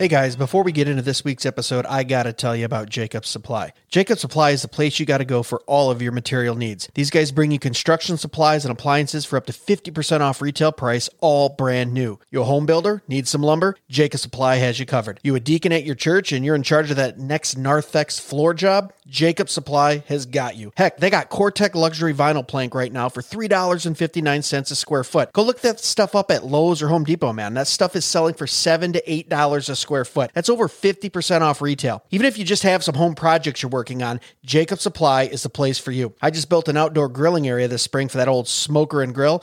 Hey guys, before we get into this week's episode, I gotta tell you about Jacob's Supply. Jacob's Supply is the place you gotta go for all of your material needs. These guys bring you construction supplies and appliances for up to 50% off retail price, all brand new. You a home builder? Need some lumber? Jacob's Supply has you covered. You a deacon at your church and you're in charge of that next Narthex floor job? Jacob Supply has got you. Heck, they got COREtec luxury vinyl plank right now for $3.59 a square foot. Go look that stuff up at Lowe's or Home Depot, man. That stuff is selling for 7 to $8 a square foot. That's over 50% off retail. Even if you just have some home projects you're working on, Jacob Supply is the place for you. I just built an outdoor grilling area this spring for that old smoker and grill.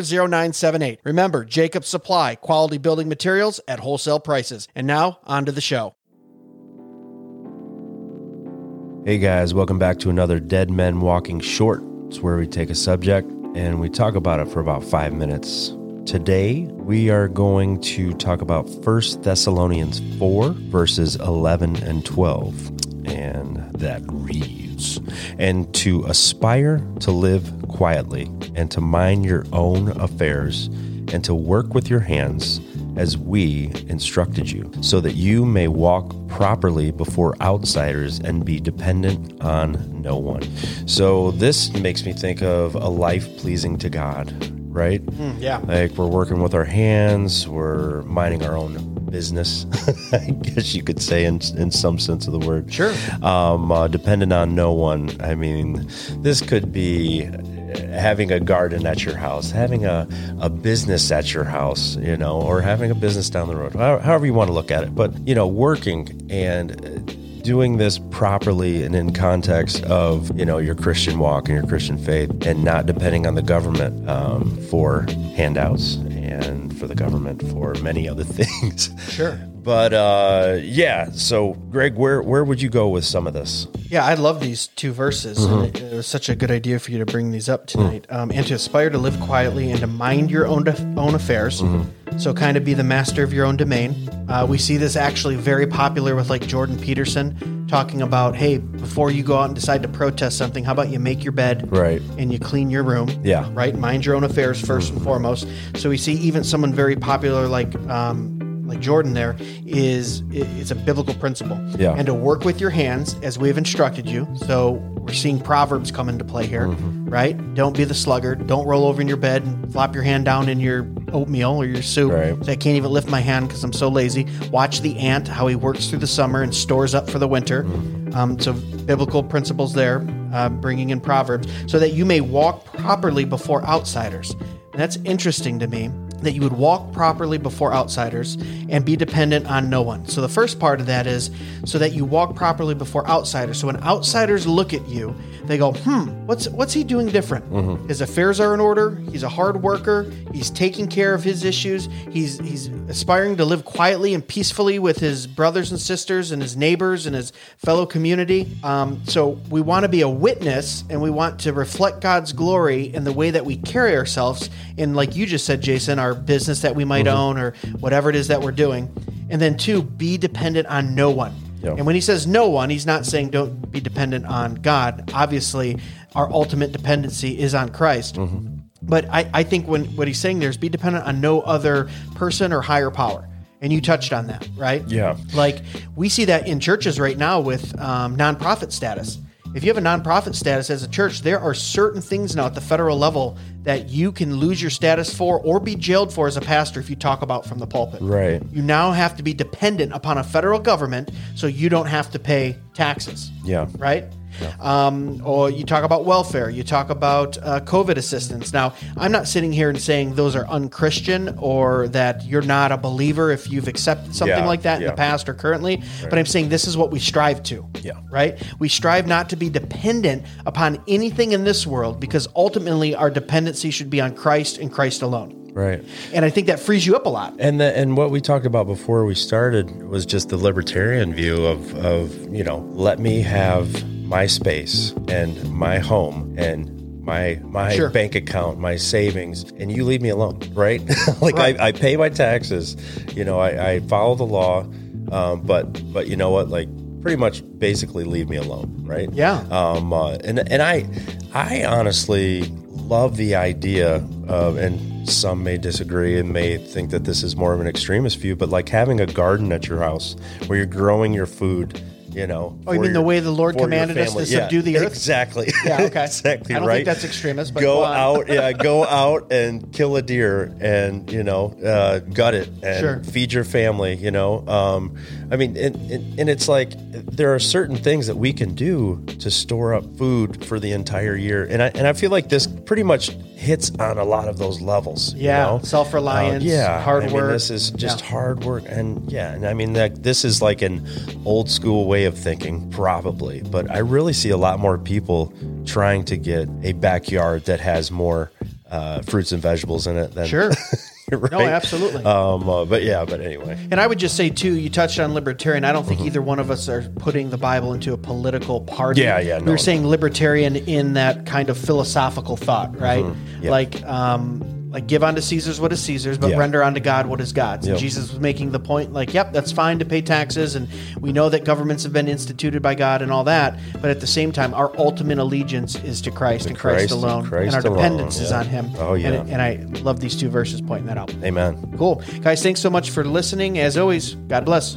0978. Remember, Jacob Supply, quality building materials at wholesale prices. And now, on to the show. Hey guys, welcome back to another Dead Men Walking Short. It's where we take a subject and we talk about it for about five minutes. Today, we are going to talk about 1 Thessalonians 4, verses 11 and 12. And that reads And to aspire to live quietly, and to mind your own affairs, and to work with your hands as we instructed you, so that you may walk properly before outsiders and be dependent on no one. So, this makes me think of a life pleasing to God, right? yeah. Like we're working with our hands, we're minding our own business, I guess you could say, in, in some sense of the word. Sure. Um, uh, dependent on no one. I mean, this could be having a garden at your house, having a, a business at your house, you know, or having a business down the road, however you want to look at it. But, you know, working and doing this properly and in context of, you know, your Christian walk and your Christian faith and not depending on the government um, for handouts and for the government for many other things. Sure. But uh, yeah, so Greg, where where would you go with some of this? Yeah, I love these two verses. And it, it was such a good idea for you to bring these up tonight. Um, and to aspire to live quietly and to mind your own own affairs. So kind of be the master of your own domain. Uh, we see this actually very popular with like Jordan Peterson talking about, hey, before you go out and decide to protest something, how about you make your bed Right. and you clean your room? Yeah. Right. Mind your own affairs 1st and foremost. So we see even someone very popular like. Um, like Jordan, there is it's a biblical principle, Yeah. and to work with your hands as we've instructed you. So we're seeing Proverbs come into play here, Mm-hmm. right? Don't be the sluggard. Don't roll over in your bed and flop your hand down in your oatmeal or your soup. Right. Say, I can't even lift my hand because I'm so lazy. Watch the ant, how he works through the summer and stores up for the winter. Mm-hmm. Um, so biblical principles there, uh, bringing in Proverbs, so that you may walk properly before outsiders. And that's interesting to me that you would walk properly before outsiders and be dependent on no one. So the first part of that is so that you walk properly before outsiders. So when outsiders look at you, they go, "Hmm, what's what's he doing different? Mm-hmm. His affairs are in order. He's a hard worker. He's taking care of his issues. He's he's aspiring to live quietly and peacefully with his brothers and sisters and his neighbors and his fellow community. Um, so we want to be a witness and we want to reflect God's glory in the way that we carry ourselves. In like you just said, Jason, our business that we might Mm-hmm. own or whatever it is that we're doing. And then two, be dependent on no one. Yeah. And when he says no one, he's not saying don't be dependent on God. Obviously, our ultimate dependency is on Christ. Mm-hmm. But I, I think when what he's saying there is be dependent on no other person or higher power. And you touched on that, right? Yeah. Like we see that in churches right now with um, nonprofit status. If you have a nonprofit status as a church, there are certain things now at the federal level that you can lose your status for or be jailed for as a pastor if you talk about from the pulpit. Right. You now have to be dependent upon a federal government so you don't have to pay taxes. Yeah. Right? Um, or you talk about welfare, you talk about uh, COVID assistance. Now, I'm not sitting here and saying those are unchristian or that you're not a believer if you've accepted something Yeah, like that in the past or currently, but I'm saying this is what we strive to. Yeah. Right? We strive not to be dependent upon anything in this world because ultimately our dependency should be on Christ and Christ alone. Right. And I think that frees you up a lot. And the, and what we talked about before we started was just the libertarian view of of you know let me have my space and my home and my my Sure. bank account, my savings, and you leave me alone, right? like Right. I, I pay my taxes, you know, I, I follow the law, um, but but you know what, like pretty much basically leave me alone, right? Yeah. Um, uh, and and I I honestly love the idea of and some may disagree and may think that this is more of an extremist view, but like having a garden at your house where you're growing your food, you know. Oh, you mean the way the Lord commanded us to family. subdue the earth? Exactly. Yeah, okay. exactly I don't right. think that's extremist, but go go out, yeah, go out and kill a deer and you know uh, gut it and Sure. feed your family. You know, um, I mean, and, and, and it's like there are certain things that we can do to store up food for the entire year, and I and I feel like this pretty much hits on a lot of those levels. you Yeah, know? self-reliance, Uh, yeah, hard I mean, work. this is just Yeah. hard work, and yeah, and I mean that this is like an old school way of thinking, probably, but I really see a lot more people trying to get a backyard that has more uh, fruits and vegetables in it than Sure. right? No, absolutely. Um, uh, but yeah, but anyway, And I would just say too, you touched on libertarian. I don't think either one of us are putting the Bible into a political party. Yeah, yeah, We no, saying libertarian in that kind of philosophical thought, right? Mm-hmm. Yeah. Like, um, like give unto Caesar's what is Caesar's, but Yeah. render unto God what is God's. And Jesus was making the point, like, yep, that's fine to pay taxes, and we know that governments have been instituted by God and all that. But at the same time, our ultimate allegiance is to Christ and Christ, Christ- alone, Christ and our alone, dependence is on Him. Oh, yeah. And, and I love these two verses pointing that out. amen. Cool. Guys, thanks so much for listening. As always, God bless.